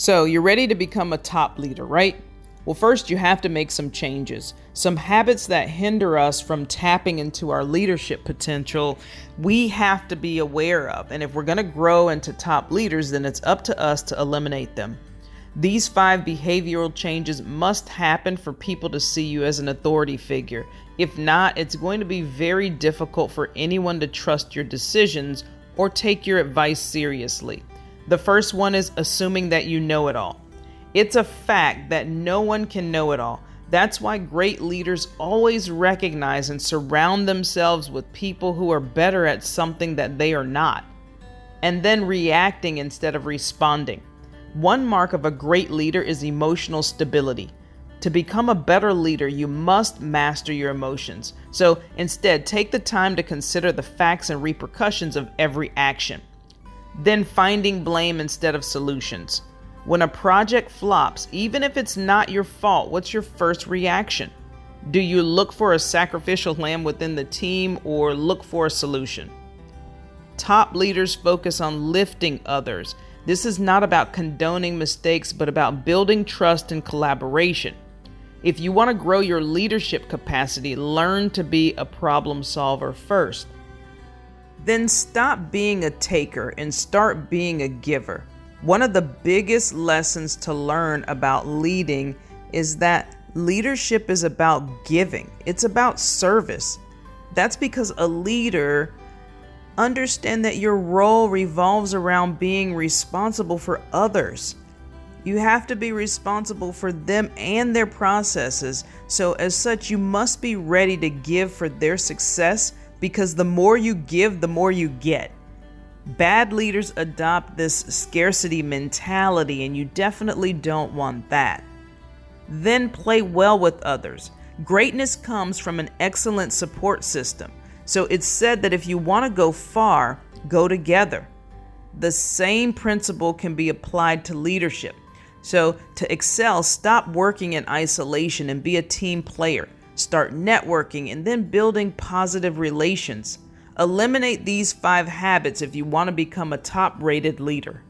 So, you're ready to become a top leader, right? Well, first, you have to make some changes. Some habits that hinder us from tapping into our leadership potential, we have to be aware of. And if we're going to grow into top leaders, then it's up to us to eliminate them. These five behavioral changes must happen for people to see you as an authority figure. If not, it's going to be very difficult for anyone to trust your decisions or take your advice seriously. The first one is assuming that you know it all. It's a fact that no one can know it all. That's why great leaders always recognize and surround themselves with people who are better at something that they are not, and then reacting instead of responding. One mark of a great leader is emotional stability. To become a better leader, you must master your emotions. So instead, take the time to consider the facts and repercussions of every action. Then finding blame instead of solutions. When a project flops, even if it's not your fault, what's your first reaction? Do you look for a sacrificial lamb within the team or look for a solution? Top leaders focus on lifting others. This is not about condoning mistakes, but about building trust and collaboration. If you want to grow your leadership capacity, learn to be a problem solver first. Then stop being a taker and start being a giver. One of the biggest lessons to learn about leading is that leadership is about giving, it's about service. That's because a leader understand that your role revolves around being responsible for others. You have to be responsible for them and their processes. So, as such, you must be ready to give for their success because the more you give, the more you get. Bad leaders adopt this scarcity mentality, and you definitely don't want that. Then play well with others. Greatness comes from an excellent support system. So it's said that if you want to go far, go together. The same principle can be applied to leadership. So, to excel, stop working in isolation and be a team player. Start networking and then building positive relations. Eliminate these five habits if you want to become a top rated leader.